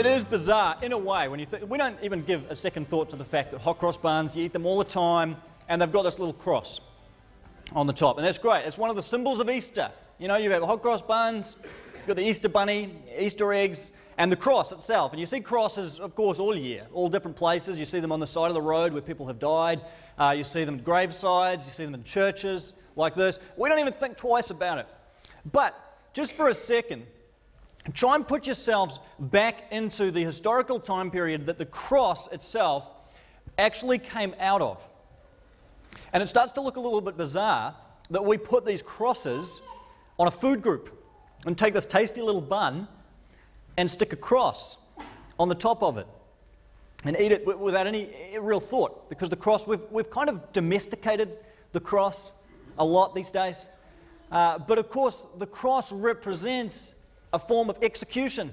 It is bizarre in a way when you think we don't even give a second thought to the fact that hot cross buns, you eat them all the time, and they've got this little cross on the top. And that's great. It's one of the symbols of Easter. You know, you have got the hot cross buns, you've got the Easter bunny, Easter eggs, and the cross itself. And you see crosses, of course, all year, all different places. You see them on the side of the road where people have died. Uh, you see them at gravesides. You see them in churches like this. We don't even think twice about it. But just for a second, Try and put yourselves back into the historical time period that the cross itself actually came out of. And it starts to look a little bit bizarre that we put these crosses on a food group and take this tasty little bun and stick a cross on the top of it and eat it without any real thought because the cross, we've, we've kind of domesticated the cross a lot these days. Uh, but of course, the cross represents a form of execution.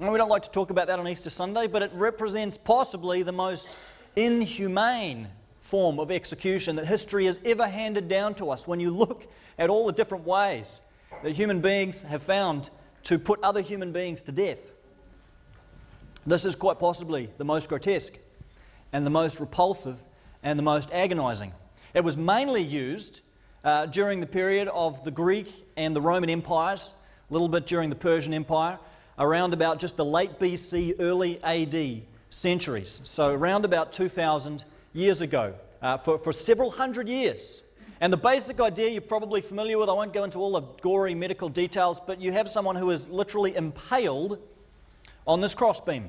And we don't like to talk about that on Easter Sunday, but it represents possibly the most inhumane form of execution that history has ever handed down to us. When you look at all the different ways that human beings have found to put other human beings to death, this is quite possibly the most grotesque and the most repulsive and the most agonizing. It was mainly used uh, during the period of the Greek and the Roman empires a little bit during the Persian Empire, around about just the late BC, early AD centuries. So, around about 2000 years ago, uh, for, for several hundred years. And the basic idea you're probably familiar with, I won't go into all the gory medical details, but you have someone who is literally impaled on this crossbeam.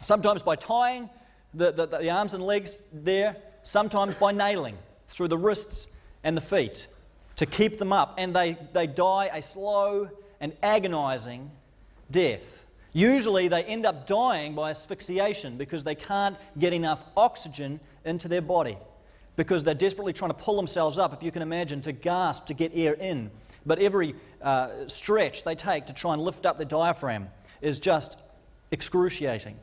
Sometimes by tying the, the, the arms and legs there, sometimes by nailing through the wrists and the feet to keep them up, and they, they die a slow and agonizing death. Usually, they end up dying by asphyxiation because they can't get enough oxygen into their body because they're desperately trying to pull themselves up, if you can imagine, to gasp to get air in. But every uh, stretch they take to try and lift up their diaphragm is just excruciating.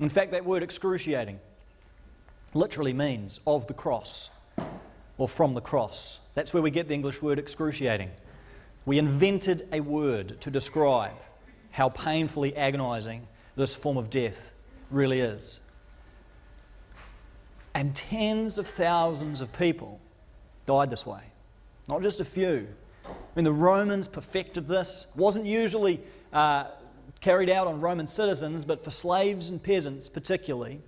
In fact, that word excruciating literally means of the cross or from the cross. That's where we get the English word excruciating. We invented a word to describe how painfully agonizing this form of death really is. And tens of thousands of people died this way, not just a few. I mean, the Romans perfected this. It wasn't usually uh, carried out on Roman citizens, but for slaves and peasants particularly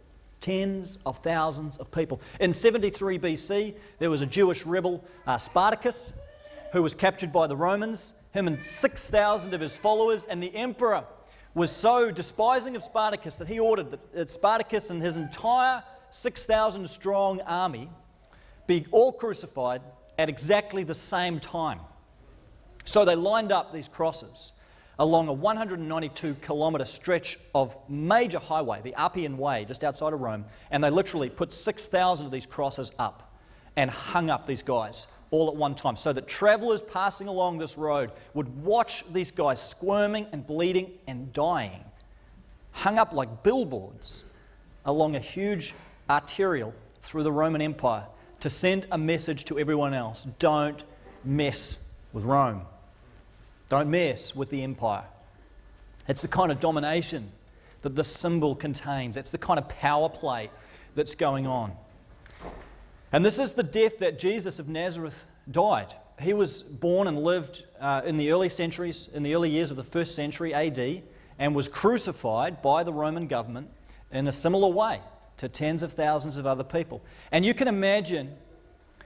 tens of thousands of people. In 73 BC, there was a Jewish rebel, uh, Spartacus, who was captured by the Romans, him and 6,000 of his followers, and the emperor was so despising of Spartacus that he ordered that, that Spartacus and his entire 6,000 strong army be all crucified at exactly the same time. So they lined up these crosses along a 192 kilometre stretch of major highway, the Appian Way, just outside of Rome, and they literally put 6,000 of these crosses up and hung up these guys all at one time so that travelers passing along this road would watch these guys squirming and bleeding and dying, hung up like billboards along a huge arterial through the Roman Empire to send a message to everyone else don't mess with Rome. Don't mess with the empire. It's the kind of domination that the symbol contains. It's the kind of power play that's going on. And this is the death that Jesus of Nazareth died. He was born and lived uh, in the early centuries, in the early years of the first century AD, and was crucified by the Roman government in a similar way to tens of thousands of other people. And you can imagine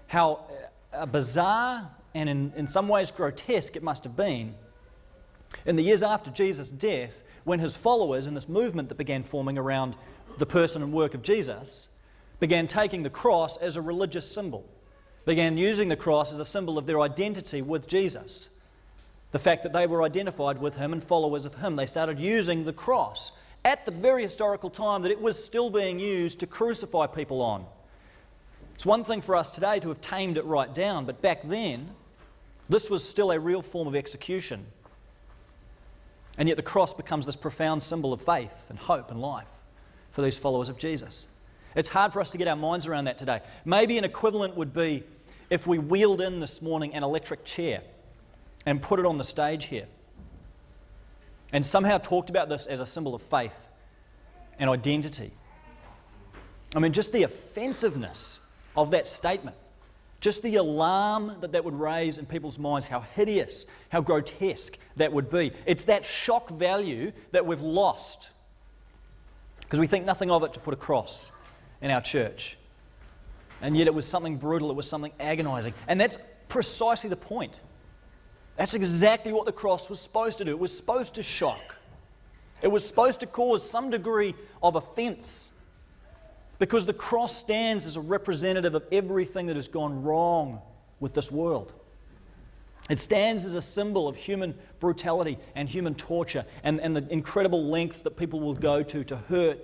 how uh, bizarre and in, in some ways grotesque it must have been, in the years after Jesus' death, when his followers in this movement that began forming around the person and work of Jesus began taking the cross as a religious symbol, began using the cross as a symbol of their identity with Jesus. The fact that they were identified with him and followers of him. They started using the cross at the very historical time that it was still being used to crucify people on. It's one thing for us today to have tamed it right down, but back then, this was still a real form of execution. And yet the cross becomes this profound symbol of faith and hope and life for these followers of Jesus. It's hard for us to get our minds around that today. Maybe an equivalent would be if we wheeled in this morning an electric chair and put it on the stage here. and somehow talked about this as a symbol of faith and identity. I mean, just the offensiveness of that statement, just the alarm that that would raise in people's minds, how hideous, how grotesque that would be. It's that shock value that we've lost because we think nothing of it to put a cross in our church. And yet it was something brutal, it was something agonizing. And that's precisely the point. That's exactly what the cross was supposed to do. It was supposed to shock, it was supposed to cause some degree of offense. Because the cross stands as a representative of everything that has gone wrong with this world. It stands as a symbol of human brutality and human torture and, and the incredible lengths that people will go to to hurt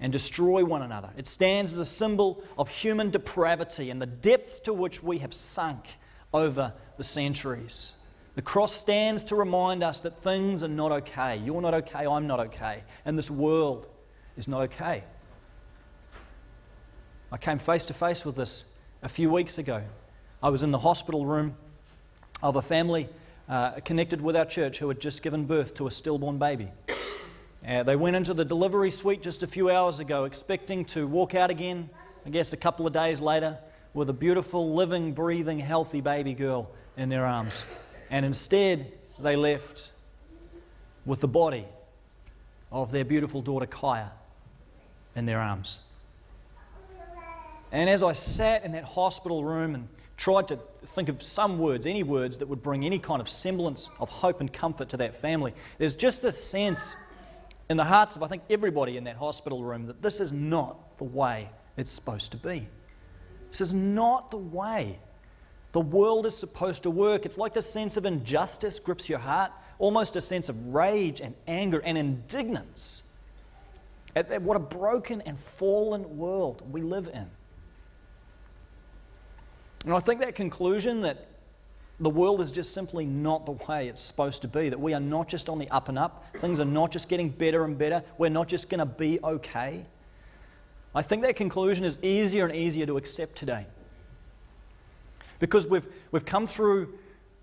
and destroy one another. It stands as a symbol of human depravity and the depths to which we have sunk over the centuries. The cross stands to remind us that things are not okay. You're not okay, I'm not okay, and this world is not okay. I came face to face with this a few weeks ago. I was in the hospital room of a family uh, connected with our church who had just given birth to a stillborn baby. Uh, they went into the delivery suite just a few hours ago, expecting to walk out again, I guess a couple of days later, with a beautiful, living, breathing, healthy baby girl in their arms. And instead, they left with the body of their beautiful daughter Kaya in their arms. And as I sat in that hospital room and tried to think of some words, any words that would bring any kind of semblance of hope and comfort to that family, there's just this sense in the hearts of, I think, everybody in that hospital room that this is not the way it's supposed to be. This is not the way the world is supposed to work. It's like the sense of injustice grips your heart, almost a sense of rage and anger and indignance at what a broken and fallen world we live in. And I think that conclusion that the world is just simply not the way it's supposed to be. That we are not just on the up and up. Things are not just getting better and better. We're not just going to be okay. I think that conclusion is easier and easier to accept today. Because we've, we've come through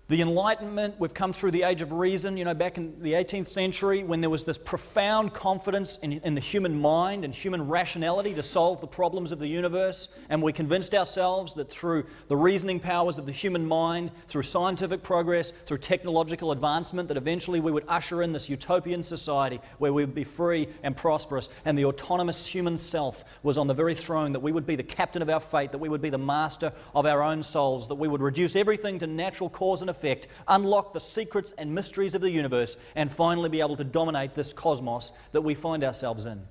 the Enlightenment, we've come through the age of reason, you know, back in the 18th century when there was this profound confidence in, in, the human mind and human rationality to solve the problems of the universe. And we convinced ourselves that through the reasoning powers of the human mind, through scientific progress, through technological advancement, that eventually we would usher in this utopian society where we would be free and prosperous. And the autonomous human self was on the very throne, that we would be the captain of our fate, that we would be the master of our own souls, that we would reduce everything to natural cause and effect, unlock the secrets and mysteries of the universe, and finally be able to dominate this cosmos that we find ourselves in.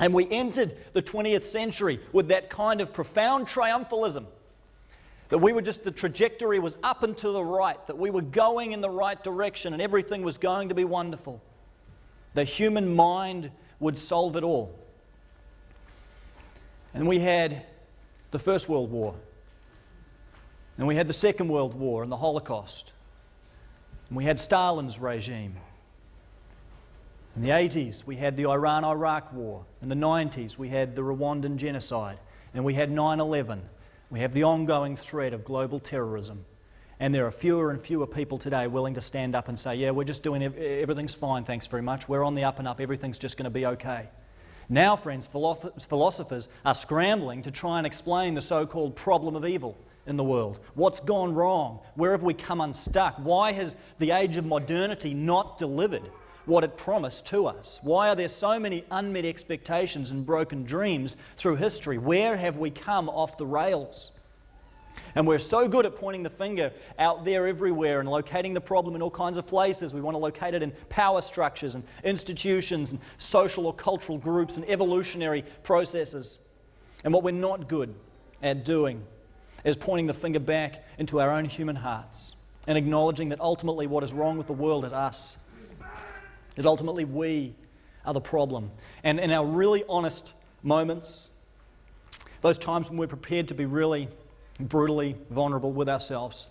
And we entered the 20th century with that kind of profound triumphalism. That we were just, the trajectory was up and to the right, that we were going in the right direction and everything was going to be wonderful. The human mind would solve it all. And we had the First World War, and we had the Second World War and the Holocaust. And we had Stalin's regime. In the 80s, we had the Iran Iraq War. In the 90s, we had the Rwandan genocide. And we had 9 11. We have the ongoing threat of global terrorism. And there are fewer and fewer people today willing to stand up and say, Yeah, we're just doing everything's fine, thanks very much. We're on the up and up, everything's just going to be okay. Now, friends, philosophers are scrambling to try and explain the so called problem of evil in the world? What's gone wrong? Where have we come unstuck? Why has the age of modernity not delivered what it promised to us? Why are there so many unmet expectations and broken dreams through history? Where have we come off the rails? And we're so good at pointing the finger out there everywhere and locating the problem in all kinds of places. We want to locate it in power structures and institutions and social or cultural groups and evolutionary processes. And what we're not good at doing is pointing the finger back into our own human hearts and acknowledging that ultimately what is wrong with the world is us. That ultimately we are the problem. And in our really honest moments, those times when we're prepared to be really brutally vulnerable with ourselves,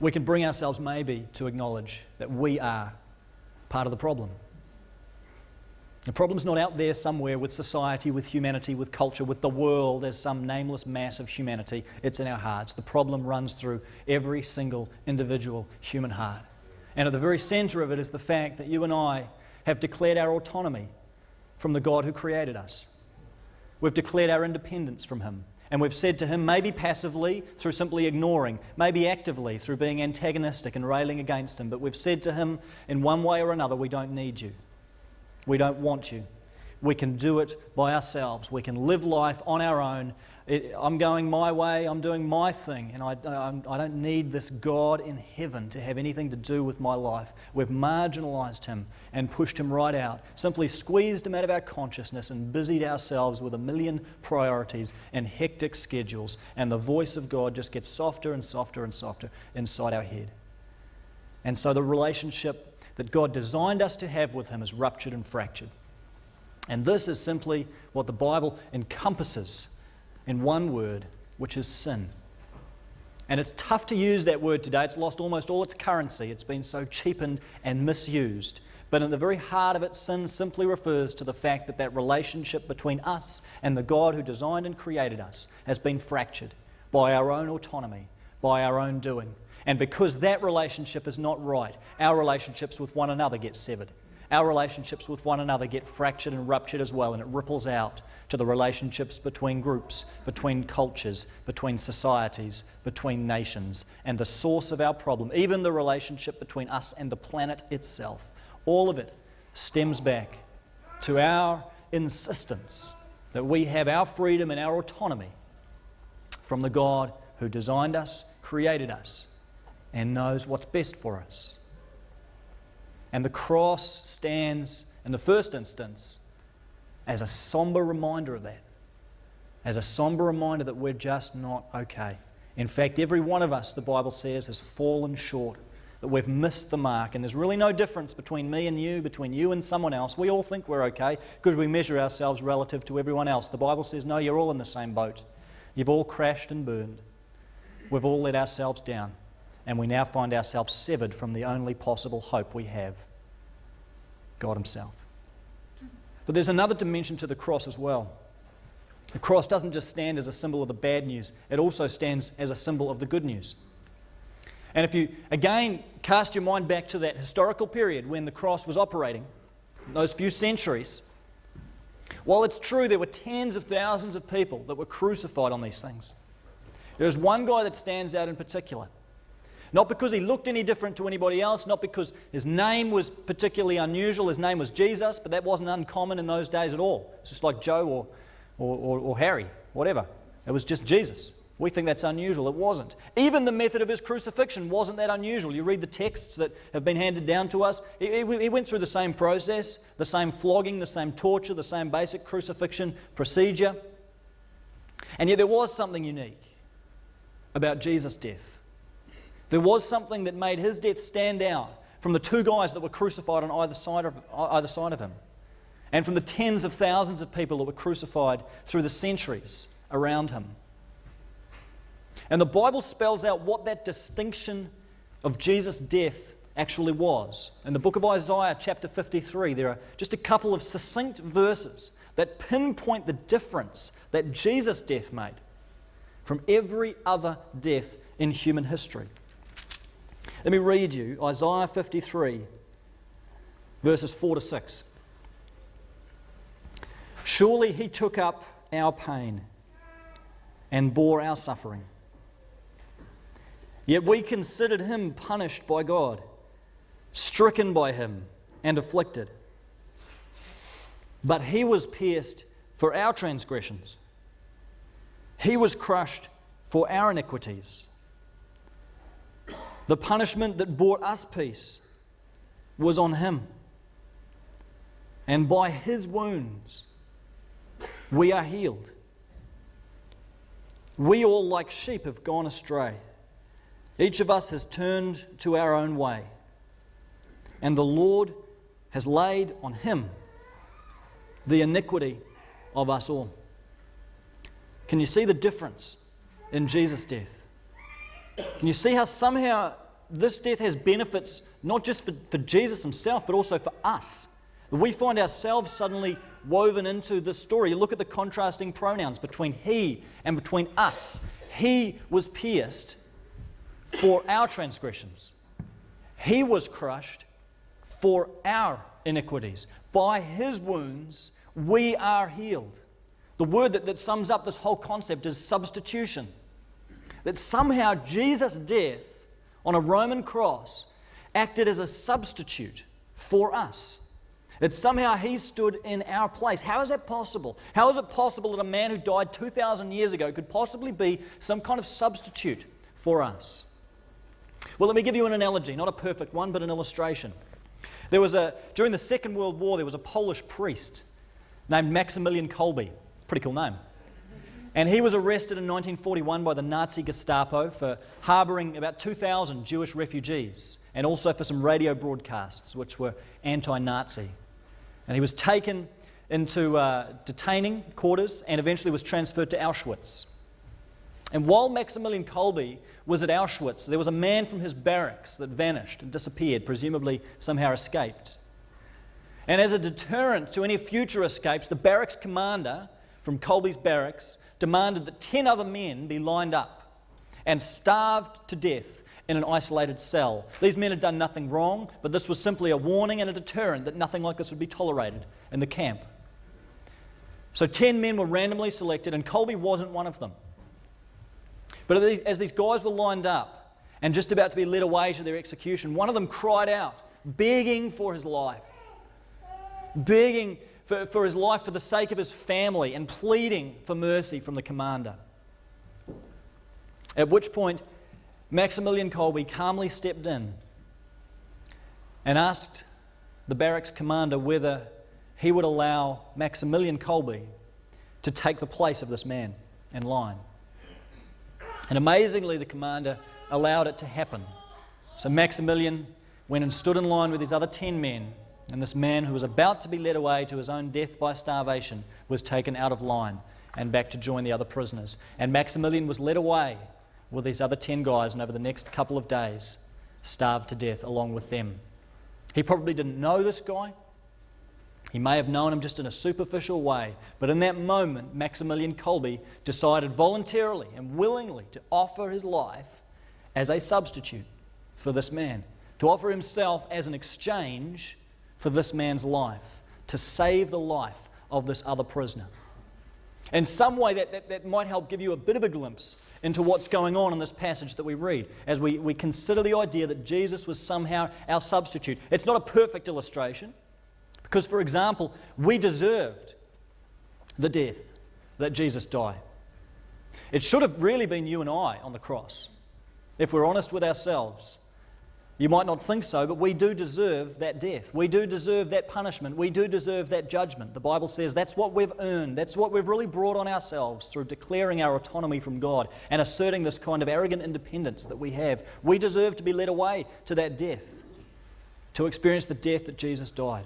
we can bring ourselves maybe to acknowledge that we are part of the problem. The problem's not out there somewhere with society, with humanity, with culture, with the world as some nameless mass of humanity. It's in our hearts. The problem runs through every single individual human heart. And at the very center of it is the fact that you and I have declared our autonomy from the God who created us. We've declared our independence from Him. And we've said to Him, maybe passively through simply ignoring, maybe actively through being antagonistic and railing against Him, but we've said to Him in one way or another, we don't need you. We don't want you. We can do it by ourselves. We can live life on our own it, I'm going my way, I'm doing my thing, and I, I do not need this God in heaven to have anything to do with my life. We've marginalized him and pushed him right out, simply squeezed him out of our consciousness and busied ourselves with a million priorities and hectic schedules, and the voice of God just gets softer and softer and softer inside our head. And so the relationship that God designed us to have with him is ruptured and fractured. And this is simply what the Bible encompasses in one word, which is sin. And it's tough to use that word today. It's lost almost all its currency. It's been so cheapened and misused. But in the very heart of it, sin simply refers to the fact that that relationship between us and the God who designed and created us has been fractured by our own autonomy, by our own doing. And because that relationship is not right, our relationships with one another get severed our relationships with one another get fractured and ruptured as well, and it ripples out to the relationships between groups, between cultures, between societies, between nations. And the source of our problem, even the relationship between us and the planet itself, all of it stems back to our insistence that we have our freedom and our autonomy from the God who designed us, created us, and knows what's best for us. And the cross stands, in the first instance, as a somber reminder of that, as a somber reminder that we're just not okay. In fact, every one of us, the Bible says, has fallen short, that we've missed the mark. And there's really no difference between me and you, between you and someone else. We all think we're okay because we measure ourselves relative to everyone else. The Bible says, no, you're all in the same boat. You've all crashed and burned. We've all let ourselves down and we now find ourselves severed from the only possible hope we have God Himself. But there's another dimension to the cross as well. The cross doesn't just stand as a symbol of the bad news, it also stands as a symbol of the good news. And if you again cast your mind back to that historical period when the cross was operating, those few centuries, while it's true there were tens of thousands of people that were crucified on these things, there's one guy that stands out in particular. Not because he looked any different to anybody else, not because his name was particularly unusual. His name was Jesus, but that wasn't uncommon in those days at all. It's just like Joe or, or, or, or Harry, whatever. It was just Jesus. We think that's unusual. It wasn't. Even the method of his crucifixion wasn't that unusual. You read the texts that have been handed down to us, he, he, went through the same process, the same flogging, the same torture, the same basic crucifixion procedure. And yet there was something unique about Jesus' death. There was something that made his death stand out from the two guys that were crucified on either side of, either side of him, and from the tens of thousands of people that were crucified through the centuries around him. And the Bible spells out what that distinction of Jesus' death actually was. In the book of Isaiah, chapter 53, there are just a couple of succinct verses that pinpoint the difference that Jesus' death made from every other death in human history. Let me read you Isaiah 53, verses 4 to 6. Surely he took up our pain and bore our suffering. Yet we considered him punished by God, stricken by him, and afflicted. But he was pierced for our transgressions, he was crushed for our iniquities. The punishment that brought us peace was on him. And by his wounds, we are healed. We all, like sheep, have gone astray. Each of us has turned to our own way. And the Lord has laid on him the iniquity of us all. Can you see the difference in Jesus' death? Can you see how somehow this death has benefits not just for, for Jesus himself, but also for us? We find ourselves suddenly woven into this story. Look at the contrasting pronouns between he and between us. He was pierced for our transgressions, He was crushed for our iniquities. By his wounds, we are healed. The word that, that sums up this whole concept is substitution. That somehow Jesus' death on a Roman cross acted as a substitute for us. That somehow he stood in our place. How is that possible? How is it possible that a man who died 2,000 years ago could possibly be some kind of substitute for us? Well, let me give you an analogy, not a perfect one, but an illustration. There was a, during the Second World War, there was a Polish priest named Maximilian Kolbe. Pretty cool name. And he was arrested in 1941 by the Nazi Gestapo for harboring about 2,000 Jewish refugees and also for some radio broadcasts which were anti Nazi. And he was taken into uh, detaining quarters and eventually was transferred to Auschwitz. And while Maximilian Kolbe was at Auschwitz, there was a man from his barracks that vanished and disappeared, presumably somehow escaped. And as a deterrent to any future escapes, the barracks commander from Kolbe's barracks demanded that 10 other men be lined up and starved to death in an isolated cell. These men had done nothing wrong, but this was simply a warning and a deterrent that nothing like this would be tolerated in the camp. So 10 men were randomly selected, and Kolbe wasn't one of them. But as these guys were lined up and just about to be led away to their execution, one of them cried out, begging for his life, begging for, for his life for the sake of his family, and pleading for mercy from the commander. At which point, Maximilian Kolbe calmly stepped in and asked the barracks commander whether he would allow Maximilian Kolbe to take the place of this man in line. And amazingly, the commander allowed it to happen. So Maximilian went and stood in line with his other 10 men, and this man who was about to be led away to his own death by starvation was taken out of line and back to join the other prisoners. And Maximilian was led away with these other 10 guys, and over the next couple of days, starved to death along with them. He probably didn't know this guy. He may have known him just in a superficial way, but in that moment, Maximilian Kolbe decided voluntarily and willingly to offer his life as a substitute for this man, to offer himself as an exchange for this man's life, to save the life of this other prisoner. In some way, that, that, that might help give you a bit of a glimpse into what's going on in this passage that we read as we, we consider the idea that Jesus was somehow our substitute. It's not a perfect illustration. Because, for example, we deserved the death that Jesus died. It should have really been you and I on the cross. If we're honest with ourselves, you might not think so, but we do deserve that death. We do deserve that punishment. We do deserve that judgment. The Bible says that's what we've earned. That's what we've really brought on ourselves through declaring our autonomy from God and asserting this kind of arrogant independence that we have. We deserve to be led away to that death, to experience the death that Jesus died.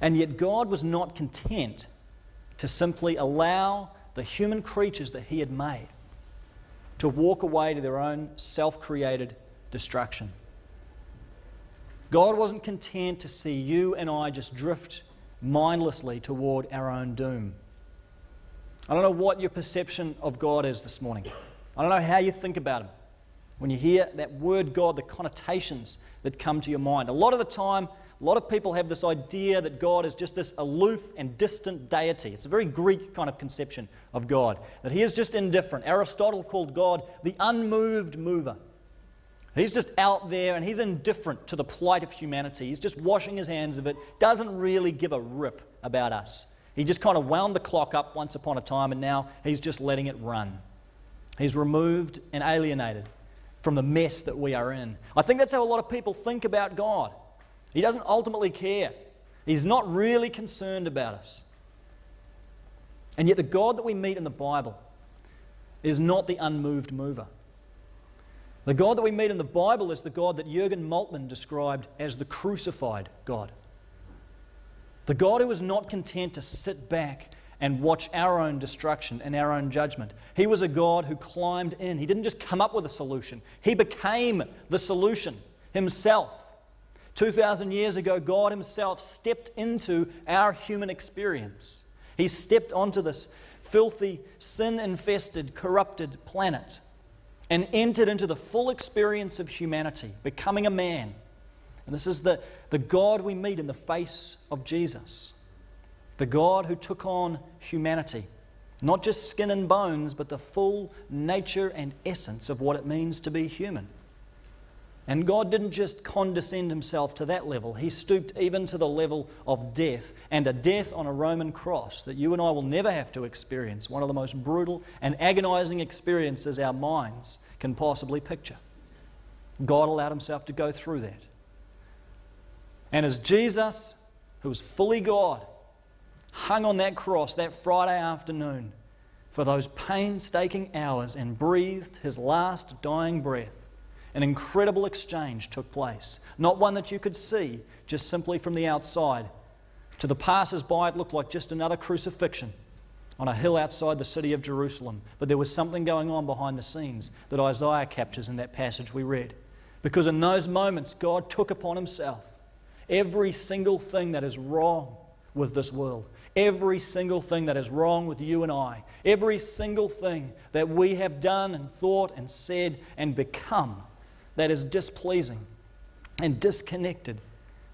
And yet, God was not content to simply allow the human creatures that He had made to walk away to their own self created destruction. God wasn't content to see you and I just drift mindlessly toward our own doom. I don't know what your perception of God is this morning. I don't know how you think about Him. When you hear that word God, the connotations that come to your mind. A lot of the time, a lot of people have this idea that God is just this aloof and distant deity. It's a very Greek kind of conception of God, that he is just indifferent. Aristotle called God the unmoved mover. He's just out there and he's indifferent to the plight of humanity. He's just washing his hands of it, doesn't really give a rip about us. He just kind of wound the clock up once upon a time and now he's just letting it run. He's removed and alienated from the mess that we are in. I think that's how a lot of people think about God. He doesn't ultimately care. He's not really concerned about us. And yet, the God that we meet in the Bible is not the unmoved mover. The God that we meet in the Bible is the God that Jurgen Moltmann described as the crucified God. The God who was not content to sit back and watch our own destruction and our own judgment. He was a God who climbed in. He didn't just come up with a solution, He became the solution Himself. 2,000 years ago, God Himself stepped into our human experience. He stepped onto this filthy, sin infested, corrupted planet. and entered into the full experience of humanity, becoming a man. And this is the, the God we meet in the face of Jesus. The God who took on humanity. Not just skin and bones, but the full nature and essence of what it means to be human. And God didn't just condescend himself to that level, he stooped even to the level of death, and a death on a Roman cross that you and I will never have to experience, one of the most brutal and agonizing experiences our minds can possibly picture. God allowed himself to go through that. And as Jesus, who was fully God, hung on that cross that Friday afternoon for those painstaking hours and breathed his last dying breath, an incredible exchange took place. Not one that you could see just simply from the outside. To the passers by, it looked like just another crucifixion on a hill outside the city of Jerusalem. But there was something going on behind the scenes that Isaiah captures in that passage we read. Because in those moments, God took upon himself every single thing that is wrong with this world, every single thing that is wrong with you and I, every single thing that we have done and thought and said and become that is displeasing and disconnected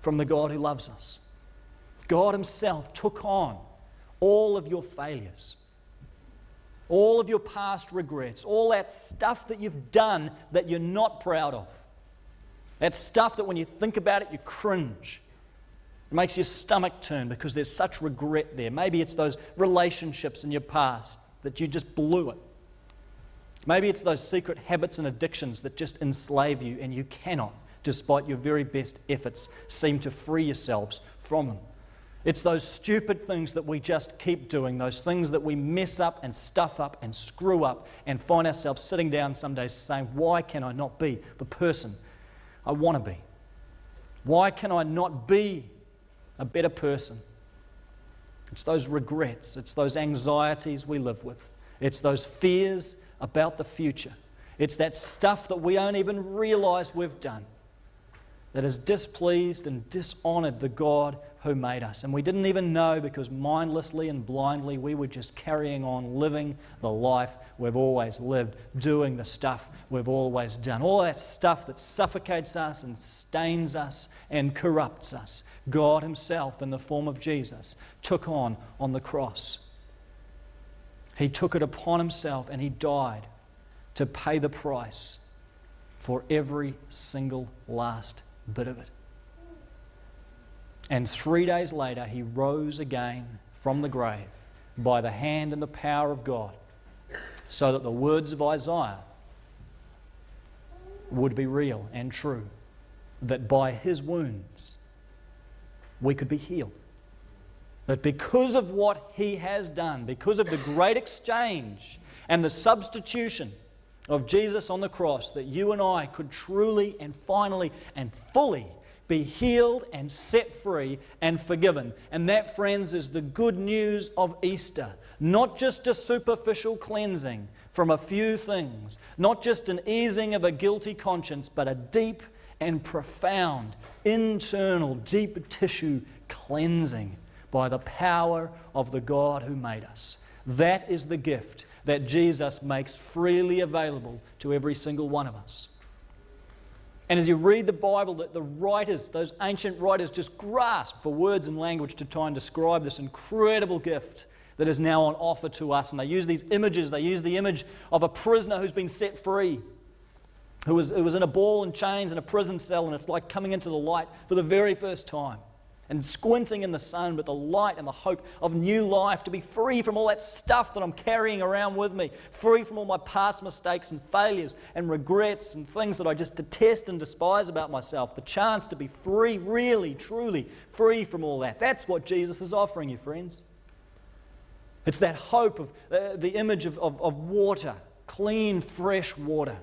from the God who loves us. God Himself took on all of your failures, all of your past regrets, all that stuff that you've done that you're not proud of. That stuff that when you think about it, you cringe. It makes your stomach turn because there's such regret there. Maybe it's those relationships in your past that you just blew it. Maybe it's those secret habits and addictions that just enslave you and you cannot, despite your very best efforts, seem to free yourselves from them. It's those stupid things that we just keep doing, those things that we mess up and stuff up and screw up and find ourselves sitting down some days saying, Why can I not be the person I want to be? Why can I not be a better person? It's those regrets, it's those anxieties we live with, it's those fears about the future. It's that stuff that we don't even realize we've done that has displeased and dishonored the God who made us. And we didn't even know because mindlessly and blindly we were just carrying on living the life we've always lived, doing the stuff we've always done. All that stuff that suffocates us and stains us and corrupts us. God Himself, in the form of Jesus, took on on the cross. He took it upon himself and he died to pay the price for every single last bit of it. And three days later, he rose again from the grave by the hand and the power of God, so that the words of Isaiah would be real and true, that by his wounds we could be healed. That because of what he has done, because of the great exchange and the substitution of Jesus on the cross, that you and I could truly and finally and fully be healed and set free and forgiven. And that, friends, is the good news of Easter. Not just a superficial cleansing from a few things, not just an easing of a guilty conscience, but a deep and profound, internal, deep tissue cleansing by the power of the God who made us. That is the gift that Jesus makes freely available to every single one of us. And as you read the Bible, that the writers, those ancient writers, just grasp for words and language to try and describe this incredible gift that is now on offer to us. And they use these images. They use the image of a prisoner who's been set free, who was, who was in a ball and chains in a prison cell, and it's like coming into the light for the very first time and squinting in the sun, but the light and the hope of new life, to be free from all that stuff that I'm carrying around with me, free from all my past mistakes and failures and regrets and things that I just detest and despise about myself. The chance to be free, really, truly free from all that. That's what Jesus is offering you, friends. It's that hope of uh, the image of, of, of water, clean, fresh water,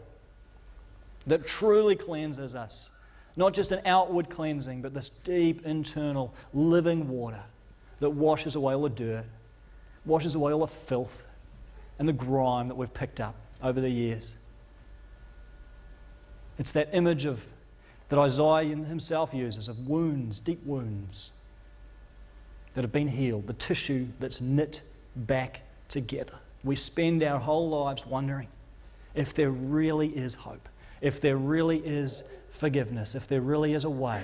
that truly cleanses us not just an outward cleansing, but this deep internal living water that washes away all the dirt, washes away all the filth and the grime that we've picked up over the years. It's that image of that Isaiah himself uses of wounds, deep wounds that have been healed, the tissue that's knit back together. We spend our whole lives wondering if there really is hope, if there really is forgiveness, if there really is a way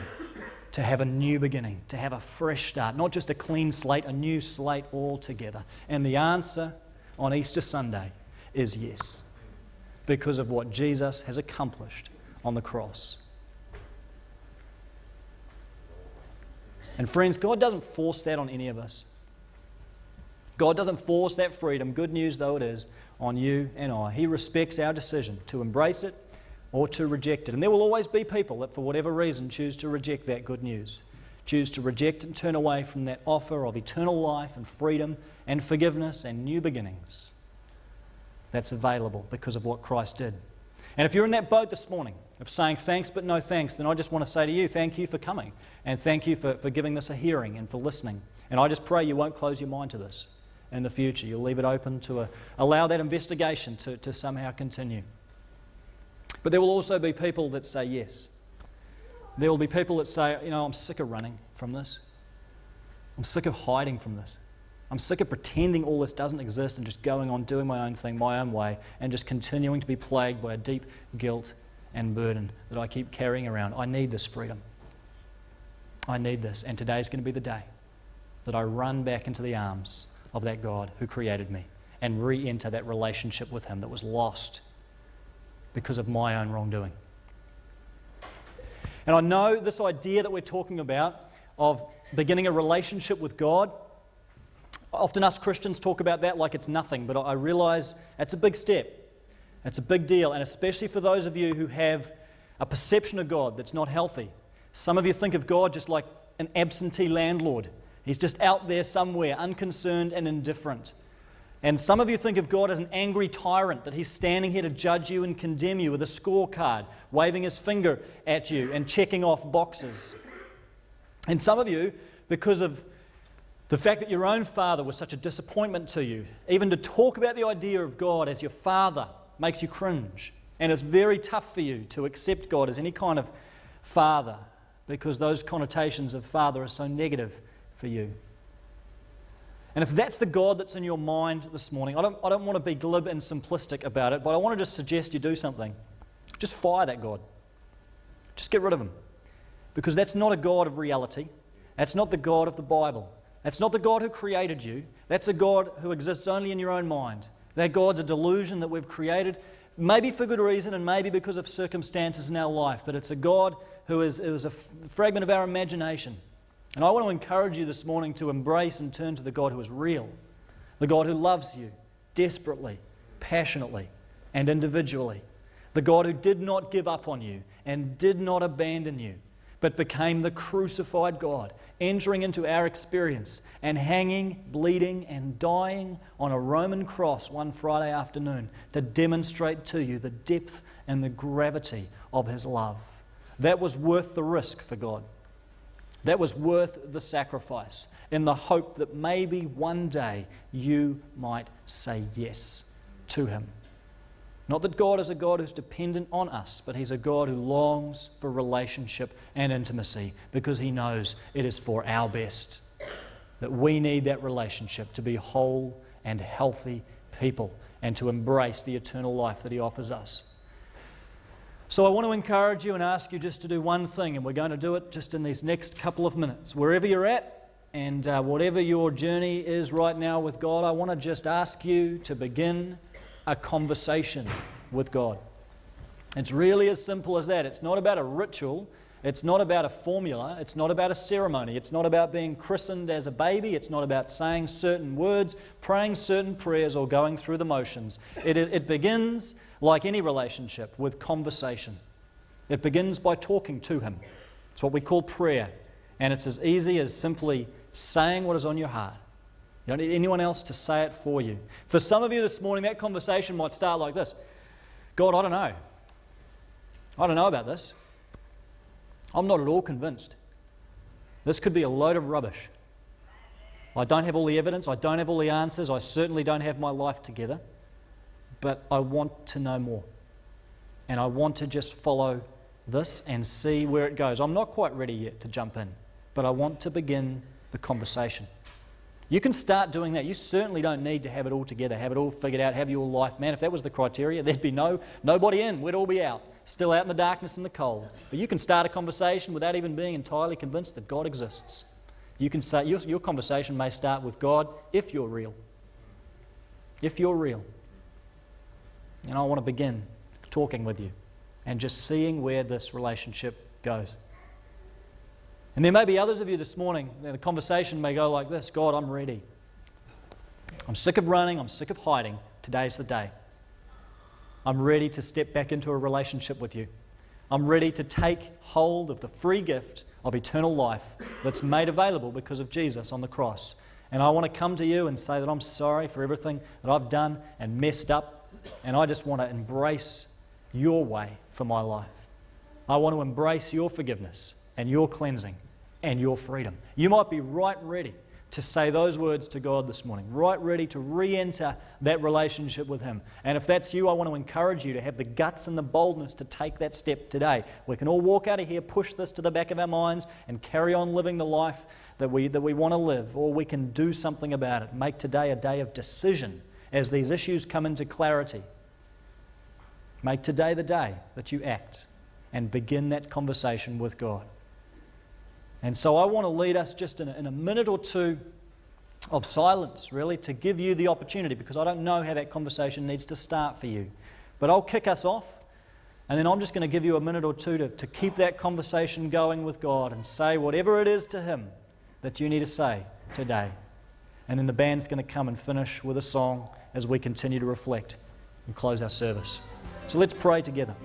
to have a new beginning, to have a fresh start, not just a clean slate, a new slate altogether. And the answer on Easter Sunday is yes, because of what Jesus has accomplished on the cross. And friends, God doesn't force that on any of us. God doesn't force that freedom, good news though it is, on you and I. He respects our decision to embrace it or to reject it. And there will always be people that, for whatever reason, choose to reject that good news, choose to reject and turn away from that offer of eternal life and freedom and forgiveness and new beginnings that's available because of what Christ did. And if you're in that boat this morning of saying thanks but no thanks, then I just want to say to you, thank you for coming and thank you for, for giving this a hearing and for listening. And I just pray you won't close your mind to this in the future. You'll leave it open to a, allow that investigation to, to somehow continue. But there will also be people that say yes. There will be people that say, you know, I'm sick of running from this. I'm sick of hiding from this. I'm sick of pretending all this doesn't exist and just going on doing my own thing, my own way, and just continuing to be plagued by a deep guilt and burden that I keep carrying around. I need this freedom. I need this. And today is going to be the day that I run back into the arms of that God who created me and re enter that relationship with Him that was lost because of my own wrongdoing. And I know this idea that we're talking about of beginning a relationship with God. Often us Christians talk about that like it's nothing, but I realize it's a big step. It's a big deal, and especially for those of you who have a perception of God that's not healthy. Some of you think of God just like an absentee landlord He's just out there somewhere, unconcerned and indifferent. And some of you think of God as an angry tyrant, that he's standing here to judge you and condemn you with a scorecard, waving his finger at you and checking off boxes. And some of you, because of the fact that your own father was such a disappointment to you, even to talk about the idea of God as your father makes you cringe. And it's very tough for you to accept God as any kind of father because those connotations of father are so negative for you. And if that's the God that's in your mind this morning, I don't, I don't want to be glib and simplistic about it, but I want to just suggest you do something. Just fire that God. Just get rid of him. Because that's not a God of reality. That's not the God of the Bible. That's not the God who created you. That's a God who exists only in your own mind. That God's a delusion that we've created, maybe for good reason and maybe because of circumstances in our life, but it's a God who is, is a fragment of our imagination. And I want to encourage you this morning to embrace and turn to the God who is real, the God who loves you desperately, passionately, and individually, the God who did not give up on you and did not abandon you, but became the crucified God, entering into our experience and hanging, bleeding, and dying on a Roman cross one Friday afternoon to demonstrate to you the depth and the gravity of his love. That was worth the risk for God. That was worth the sacrifice in the hope that maybe one day you might say yes to Him. Not that God is a God who's dependent on us, but He's a God who longs for relationship and intimacy because He knows it is for our best. That we need that relationship to be whole and healthy people and to embrace the eternal life that He offers us. So I want to encourage you and ask you just to do one thing, and we're going to do it just in these next couple of minutes. Wherever you're at, and uh, whatever your journey is right now with God, I want to just ask you to begin a conversation with God. It's really as simple as that. It's not about a ritual, it's not about a formula, it's not about a ceremony, it's not about being christened as a baby, it's not about saying certain words, praying certain prayers, or going through the motions. It, it, it begins like any relationship, with conversation. It begins by talking to Him. It's what we call prayer. And it's as easy as simply saying what is on your heart. You don't need anyone else to say it for you. For some of you this morning, that conversation might start like this God, I don't know. I don't know about this. I'm not at all convinced. This could be a load of rubbish. I don't have all the evidence. I don't have all the answers. I certainly don't have my life together but I want to know more. And I want to just follow this and see where it goes. I'm not quite ready yet to jump in, but I want to begin the conversation. You can start doing that. You certainly don't need to have it all together, have it all figured out, have your life. Man, if that was the criteria, there'd be no nobody in. We'd all be out, still out in the darkness and the cold. But you can start a conversation without even being entirely convinced that God exists. You can say your, your conversation may start with God if you're real. If you're real. And I want to begin talking with you and just seeing where this relationship goes. And there may be others of you this morning, the conversation may go like this God, I'm ready. I'm sick of running, I'm sick of hiding. Today's the day. I'm ready to step back into a relationship with you. I'm ready to take hold of the free gift of eternal life that's made available because of Jesus on the cross. And I want to come to you and say that I'm sorry for everything that I've done and messed up. And I just want to embrace your way for my life. I want to embrace your forgiveness and your cleansing and your freedom. You might be right ready to say those words to God this morning, right ready to re enter that relationship with Him. And if that's you, I want to encourage you to have the guts and the boldness to take that step today. We can all walk out of here, push this to the back of our minds, and carry on living the life that we, that we want to live, or we can do something about it. Make today a day of decision as these issues come into clarity. Make today the day that you act and begin that conversation with God. And so I want to lead us just in a, in a minute or two of silence, really, to give you the opportunity because I don't know how that conversation needs to start for you. But I'll kick us off, and then I'm just going to give you a minute or two to, to keep that conversation going with God and say whatever it is to Him that you need to say today. And then the band's going to come and finish with a song as we continue to reflect and close our service. So let's pray together.